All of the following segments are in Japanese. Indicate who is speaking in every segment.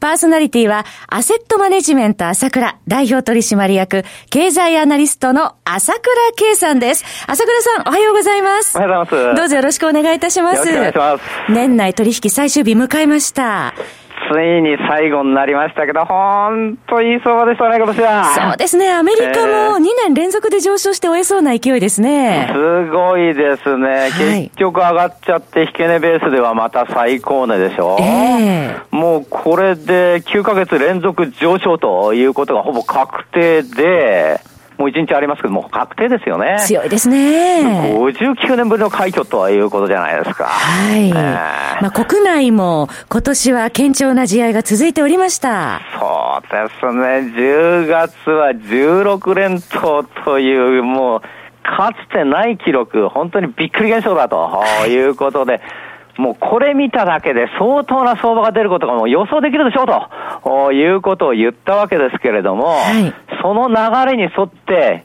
Speaker 1: パーソナリティは、アセットマネジメント朝倉代表取締役、経済アナリストの朝倉圭さんです。朝倉さん、おはようございます。
Speaker 2: おはようございます。
Speaker 1: どうぞよろしくお願いいたします。よろしくお願いします。年内取引最終日迎えました。
Speaker 2: ついに最後になりましたけど、本当いい相場でしたね、今年は。
Speaker 1: そうですね。アメリカも2年連続で上昇して終えそうな勢いですね。
Speaker 2: すごいですね。はい、結局上がっちゃって、引け値ベースではまた最高値でしょ。えー、もうこれで9ヶ月連続上昇ということがほぼ確定で、もう一日ありますけども、確定ですよね。
Speaker 1: 強いですね。
Speaker 2: 59年ぶりの快挙ということじゃないですか。
Speaker 1: はい。えー、まあ国内も今年は堅調な試合が続いておりました。
Speaker 2: そうですね。10月は16連投という、もう、かつてない記録、本当にびっくり現象だということで、もうこれ見ただけで相当な相場が出ることがもう予想できるでしょうということを言ったわけですけれども、はい、その流れに沿って、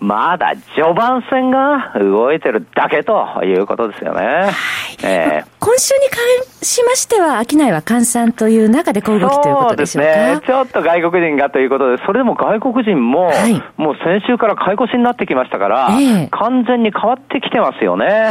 Speaker 2: まだ序盤戦が動いてるだけということですよね。はい。
Speaker 1: えー、今週に関しましては、商いは換算という中で小動きということでしょうか？そうです
Speaker 2: ね。ちょっと外国人がということで、それでも外国人も、はい、もう先週から買い越しになってきましたから、えー、完全に変わってきてますよね。は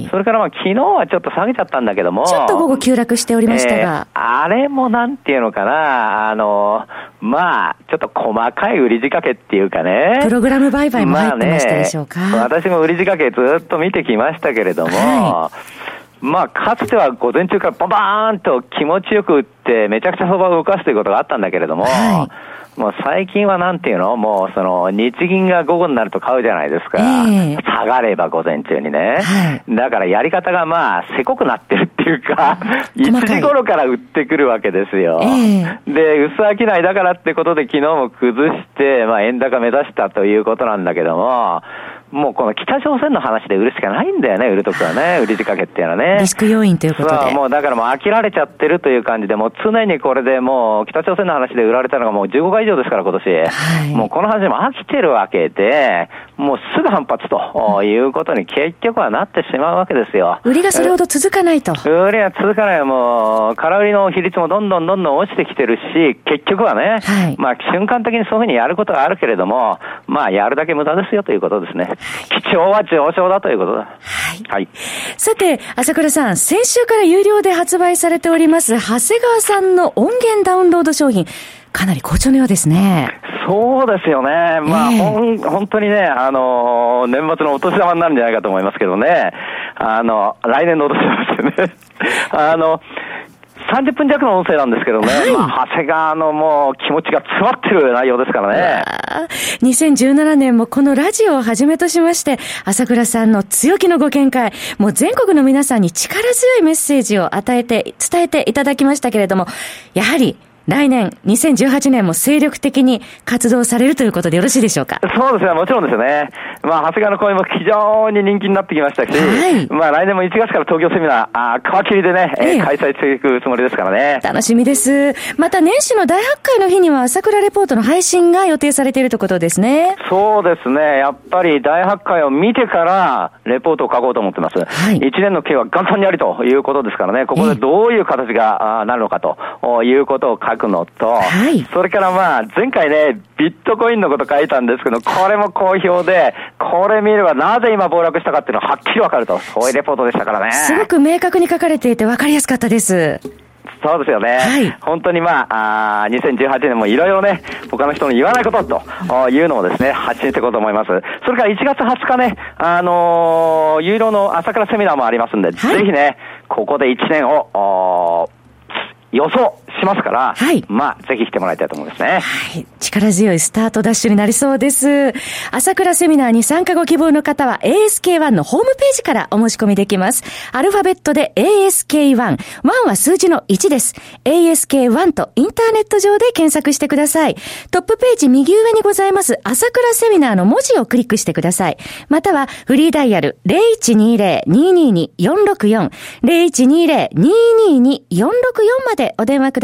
Speaker 2: い、それからまあ昨日はちょっと下げちゃったんだけども、
Speaker 1: ちょっと午後急落しておりましたが。
Speaker 2: えー、あれもなんていうのかな、あの、まあ、ちょっと細かい売り仕掛けっていうかね。
Speaker 1: プログラム売買も入ってましたでしょうか？まあね、
Speaker 2: 私も売り仕掛けずっと見てきましたけれども、はいまあ、かつては午前中からババーンと気持ちよく打って、めちゃくちゃ相場を動かすということがあったんだけれども、はい、もう最近はなんていうのもうその日銀が午後になると買うじゃないですか。えー、下がれば午前中にね、はい。だからやり方がまあ、せこくなってるっていうか、1時頃から売ってくるわけですよ。えー、で、薄商いだからってことで昨日も崩して、まあ円高目指したということなんだけども、もうこの北朝鮮の話で売るしかないんだよね、売るときはね、売り仕掛けっていうのはね。
Speaker 1: リスク要因ということで。
Speaker 2: もうだからもう飽きられちゃってるという感じで、もう常にこれでもう北朝鮮の話で売られたのがもう15回以上ですから、今年。はい、もうこの話も飽きてるわけで、もうすぐ反発ということに結局はなってしまうわけですよ。
Speaker 1: 売りがそれほど続かないと。
Speaker 2: 売りが続かない。もう、空売りの比率もどんどんどんどん落ちてきてるし、結局はね、はい、まあ瞬間的にそういうふうにやることがあるけれども、まあやるだけ無駄ですよということですね。貴重は上昇だということだ。はい。はい。
Speaker 1: さて、朝倉さん、先週から有料で発売されております、長谷川さんの音源ダウンロード商品、かなり好調のようですね。
Speaker 2: そうですよね。まあ、えー、ほん、本当にね、あのー、年末のお年玉になるんじゃないかと思いますけどね。あの、来年のお年玉ですよね。あの、30分弱の音声なんですけどね、はい、まあ、長谷川のもう気持ちが詰まってる内容ですからね。
Speaker 1: 2017年もこのラジオをはじめとしまして、朝倉さんの強気のご見解、もう全国の皆さんに力強いメッセージを与えて、伝えていただきましたけれども、やはり来年、2018年も精力的に活動されるということでよろしいでしょうか？
Speaker 2: そうですね、もちろんですよね。まあ、長谷川の声も非常に人気になってきましたし、はい、まあ、来年も1月から東京セミナー、あ皮切りでね、ええ開催していくつもりですからね。
Speaker 1: 楽しみです。また、年始の大発会の日には、朝倉レポートの配信が予定されているということですね。
Speaker 2: そうですね。やっぱり大発会を見てから、レポートを書こうと思ってます。はい、1年の計は元旦にありということですからね、ここでどういう形がなるのかということを書くのと、はい、それからまあ、前回ね、ビットコインのこと書いたんですけど、これも好評で、これ見ればなぜ今暴落したかっていうのははっきりわかると、そういうレポートでしたからね。
Speaker 1: すごく明確に書かれていて分かりやすかったです。
Speaker 2: そうですよね。はい、本当にまあ、あ2018年もいろいろね、他の人の言わないことというのをですね、発信していこうと思います。それから1月20日ね、あのー、有料の朝倉セミナーもありますんで、はい、ぜひね、ここで1年を、予想ししますから、はい。まあ、ぜひ来てもらいたいと思いますね。
Speaker 1: はい。力強いスタートダッシュになりそうです。朝倉セミナーに参加ご希望の方は ASK1 のホームページからお申し込みできます。アルファベットで ASK1。1は数字の1です。ASK1 とインターネット上で検索してください。トップページ右上にございます朝倉セミナーの文字をクリックしてください。またはフリーダイヤル0120-222-464 0120-222-464までお電話ください。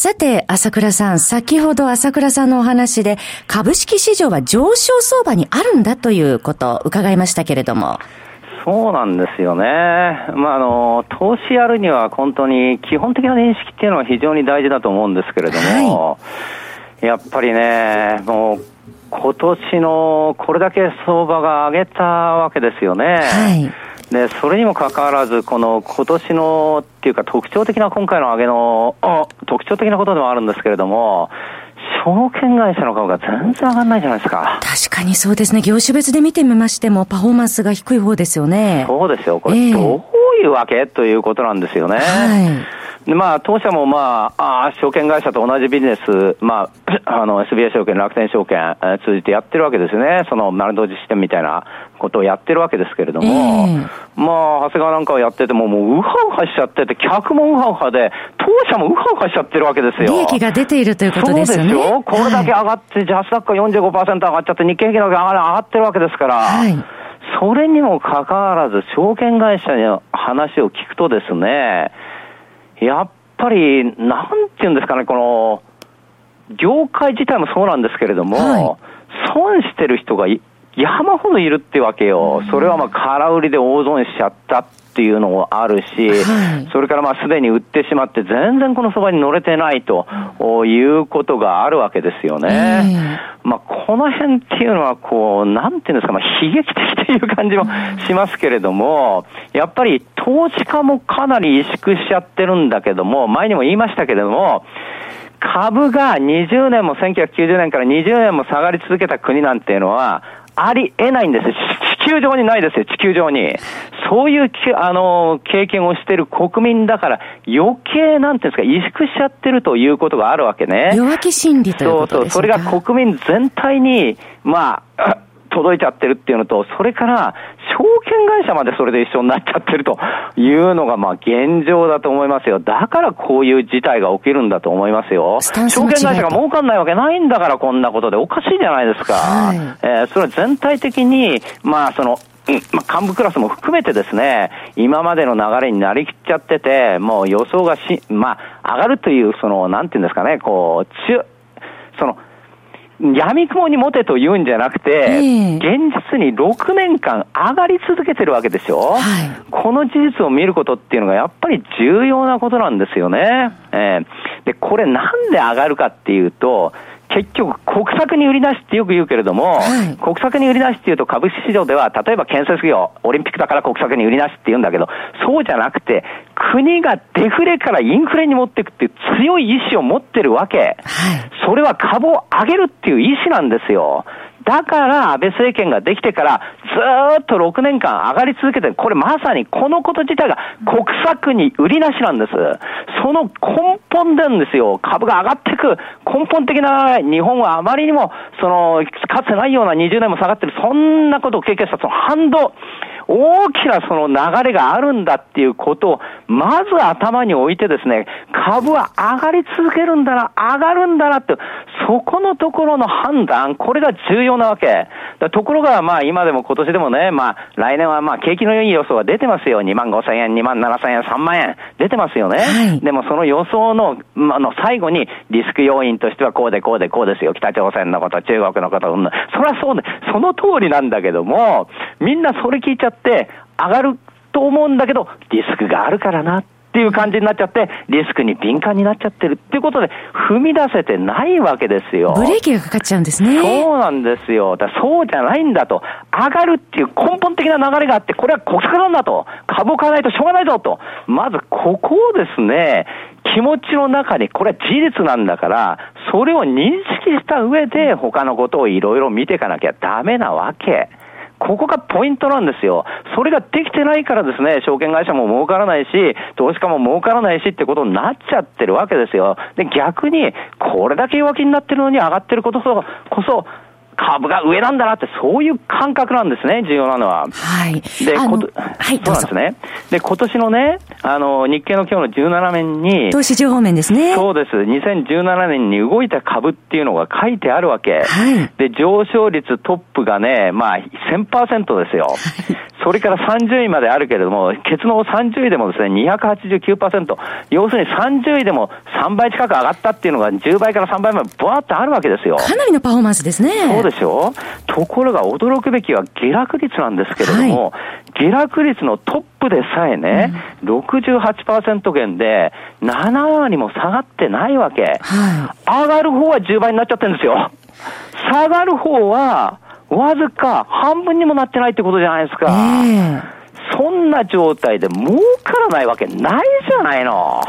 Speaker 1: さて、朝倉さん、先ほど朝倉さんのお話で、株式市場は上昇相場にあるんだということを伺いましたけれども。
Speaker 2: そうなんですよね。まあ、あの、投資やるには本当に基本的な認識っていうのは非常に大事だと思うんですけれども、はい、やっぱりね、もう、今年のこれだけ相場が上げたわけですよね。はいで、それにもかかわらず、この今年のっていうか特徴的な今回の上げの、特徴的なことでもあるんですけれども、証券会社の株が全然上がらないじゃないですか。
Speaker 1: 確かにそうですね。業種別で見てみましても、パフォーマンスが低い方ですよね。
Speaker 2: そうですよ。これ、どういうわけ、えー、ということなんですよね。はいで、まあ、当社もまあ、あ証券会社と同じビジネス、まあ、あの、SBI 証券、楽天証券、えー、通じてやってるわけですよね。その、丸同時支店みたいなことをやってるわけですけれども、えー、まあ、長谷川なんかをやってても、もう、ウハウハしちゃってて、客もウハウハで、当社もウハウハしちゃってるわけですよ。
Speaker 1: 利益が出ているということですよね。そうですよ。
Speaker 2: これだけ上がって、ジャスダックが45%上がっちゃって、日経平均が上がってるわけですから、はいそれにもかかわらず、証券会社に話を聞くとですね、やっぱり、なんていうんですかね、この、業界自体もそうなんですけれども、はい、損してる人が山ほどいるってわけよ。それはまあ空売りで大損しちゃったっていうのもあるし、はい、それからまあすでに売ってしまって全然このそばに乗れてないということがあるわけですよね。まあこの辺っていうのはこう、なんていうんですか、まあ悲劇的という感じもしますけれども、やっぱり投資家もかなり萎縮しちゃってるんだけども、前にも言いましたけれども、株が20年も1990年から20年も下がり続けた国なんていうのは、ありえないんです。地球上にないですよ、地球上に。そういう、あの、経験をしている国民だから、余計、なんていうんですか、萎縮しちゃってるということがあるわけね。
Speaker 1: 弱気心理ということです
Speaker 2: そうそう、それが国民全体に、まあ、届いちゃってるっていうのと、それから、証券会社までそれで一緒になっちゃってるというのが、まあ、現状だと思いますよ。だからこういう事態が起きるんだと思いますよ。証券会社が儲かんないわけないんだから、こんなことで。おかしいじゃないですか。はい、えー、それは全体的に、まあ、その、まあ、幹部クラスも含めてですね、今までの流れになりきっちゃってて、もう予想がし、まあ、上がるという、その、なんていうんですかね、こう、ちゅ、その、闇雲に持てと言うんじゃなくて、えー、現実に6年間上がり続けてるわけですよ、はい、この事実を見ることっていうのがやっぱり重要なことなんですよね。えー、で、これなんで上がるかっていうと、結局、国策に売り出しってよく言うけれども、はい、国策に売り出しっていうと株式市場では、例えば建設業、オリンピックだから国策に売り出しって言うんだけど、そうじゃなくて、国がデフレからインフレに持っていくっていう強い意志を持ってるわけ。はい、それは株を上げるっていう意志なんですよ。だから安倍政権ができてから、ずっと6年間上がり続けてこれまさにこのこと自体が国策に売りなしなんです。その根本なんですよ。株が上がっていく根本的な日本はあまりにも、その、かつてないような20年も下がってる、そんなことを経験したその反動、大きなその流れがあるんだっていうことを、まず頭に置いてですね、株は上がり続けるんだな、上がるんだなって、そこのところの判断、これが重要なわけ。ところが、まあ今でも今年でもね、まあ来年はまあ景気のいい予想は出てますよ。2万5千円、2万7千円、3万円。出てますよね。はい、でもその予想の、まあの最後にリスク要因としてはこうでこうでこうですよ。北朝鮮のこと、中国のこと、うん、それはそうで、その通りなんだけども、みんなそれ聞いちゃって上がると思うんだけど、リスクがあるからな。っていう感じになっちゃって、リスクに敏感になっちゃってるっていうことで、踏み出せてないわけですよ。
Speaker 1: ブレーキがかかっちゃうんですね。
Speaker 2: そうなんですよ。だそうじゃないんだと。上がるっていう根本的な流れがあって、これは国策なんだと。株を買わないとしょうがないぞと。まずここをですね、気持ちの中にこれは事実なんだから、それを認識した上で他のことをいろいろ見ていかなきゃダメなわけ。ここがポイントなんですよ。それができてないからですね、証券会社も儲からないし、投資家も儲からないしってことになっちゃってるわけですよ。で、逆に、これだけ弱気になってるのに上がってることこそ、株が上なんだなって、そういう感覚なんですね、重要なのは。
Speaker 1: はい。
Speaker 2: で、こと、はい、そうなんですね。で、今年のね、あの、日経の今日の17面に、
Speaker 1: 投資情報面ですね。
Speaker 2: そうです。2017年に動いた株っていうのが書いてあるわけ。はい。で、上昇率トップがね、まあ、1000%ですよ。はいそれから30位まであるけれども、ケツの30位でもですね、289%。要するに30位でも3倍近く上がったっていうのが10倍から3倍までブワーってあるわけですよ。
Speaker 1: かなりのパフォーマンスですね。
Speaker 2: そうでしょ？ところが驚くべきは下落率なんですけれども、はい、下落率のトップでさえね、うん、68%減で7割も下がってないわけ。はい、上がる方は10倍になっちゃってるんですよ。下がる方は、わずか半分にもなってないってことじゃないですか。えー、そんな状態で儲からないわけないじゃないの。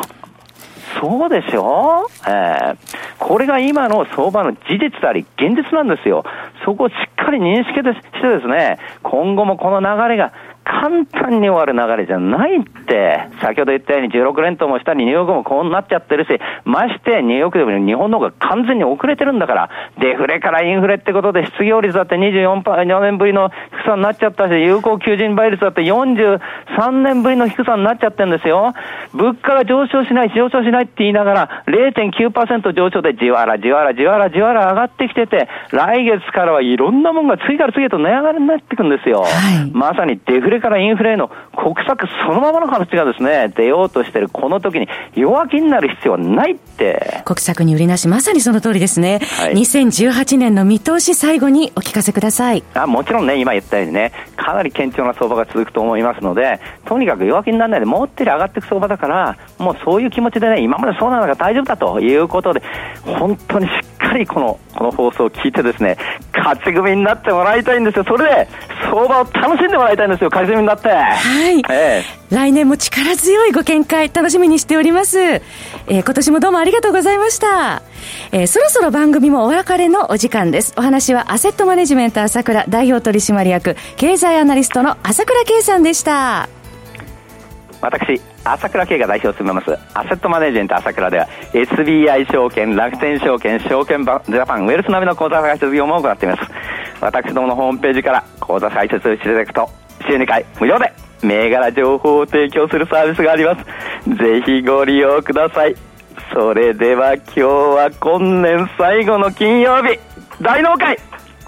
Speaker 2: そうでしょ？えー、これが今の相場の事実であり、現実なんですよ。そこをしっかり認識してですね、今後もこの流れが簡単に終わる流れじゃないって、先ほど言ったように16連投もしたり、ニューヨークもこうなっちゃってるし、ましてニューヨークでも日本の方が完全に遅れてるんだから、デフレからインフレってことで失業率だって24%、4年ぶりの低さになっちゃったし、有効求人倍率だって43年ぶりの低さになっちゃってるんですよ。物価が上昇しない、上昇しないって言いながら、0.9%上昇でじわらじわらじわらじわら上がってきてて、来月からはいろんなものが次から次へと値上がりになっていくんですよ。はい、まさにデフレからインフレの国策そのままの形がですね、出ようとしているこの時に弱気になる必要はないって。
Speaker 1: 国策に売りなし、まさにその通りですね。はい、2018年の見通し最後にお聞かせください。
Speaker 2: あもちろんね、今言ったようにね、かなり堅調な相場が続くと思いますので、とにかく弱気にならないで、もってり上がっていく相場だから、もうそういう気持ちでね、今までそうなのが大丈夫だということで、本当にしっかりこの、この放送を聞いてですね、勝ち組になってもらいたいんですよ。それで、相場を楽しんでもらいたいんですよ、勝ち組になって。
Speaker 1: はい。えー、来年も力強いご見解、楽しみにしております。えー、今年もどうもありがとうございました。えー、そろそろ番組もお別れのお時間です。お話はアセットマネジメント朝倉代表取締役、経済アナリストの朝倉圭さんでした。
Speaker 2: 私、朝倉慶が代表を務めます、アセットマネージメント朝倉では、SBI 証券、楽天証券、証券ジャパン、ウェルス並みの口座開設業務を行っています。私どものホームページから口座開設をしていただくと、週2回無料で銘柄情報を提供するサービスがあります。ぜひご利用ください。それでは今日は今年最後の金曜日、大納会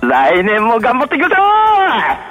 Speaker 2: 来年も頑張っていきましょう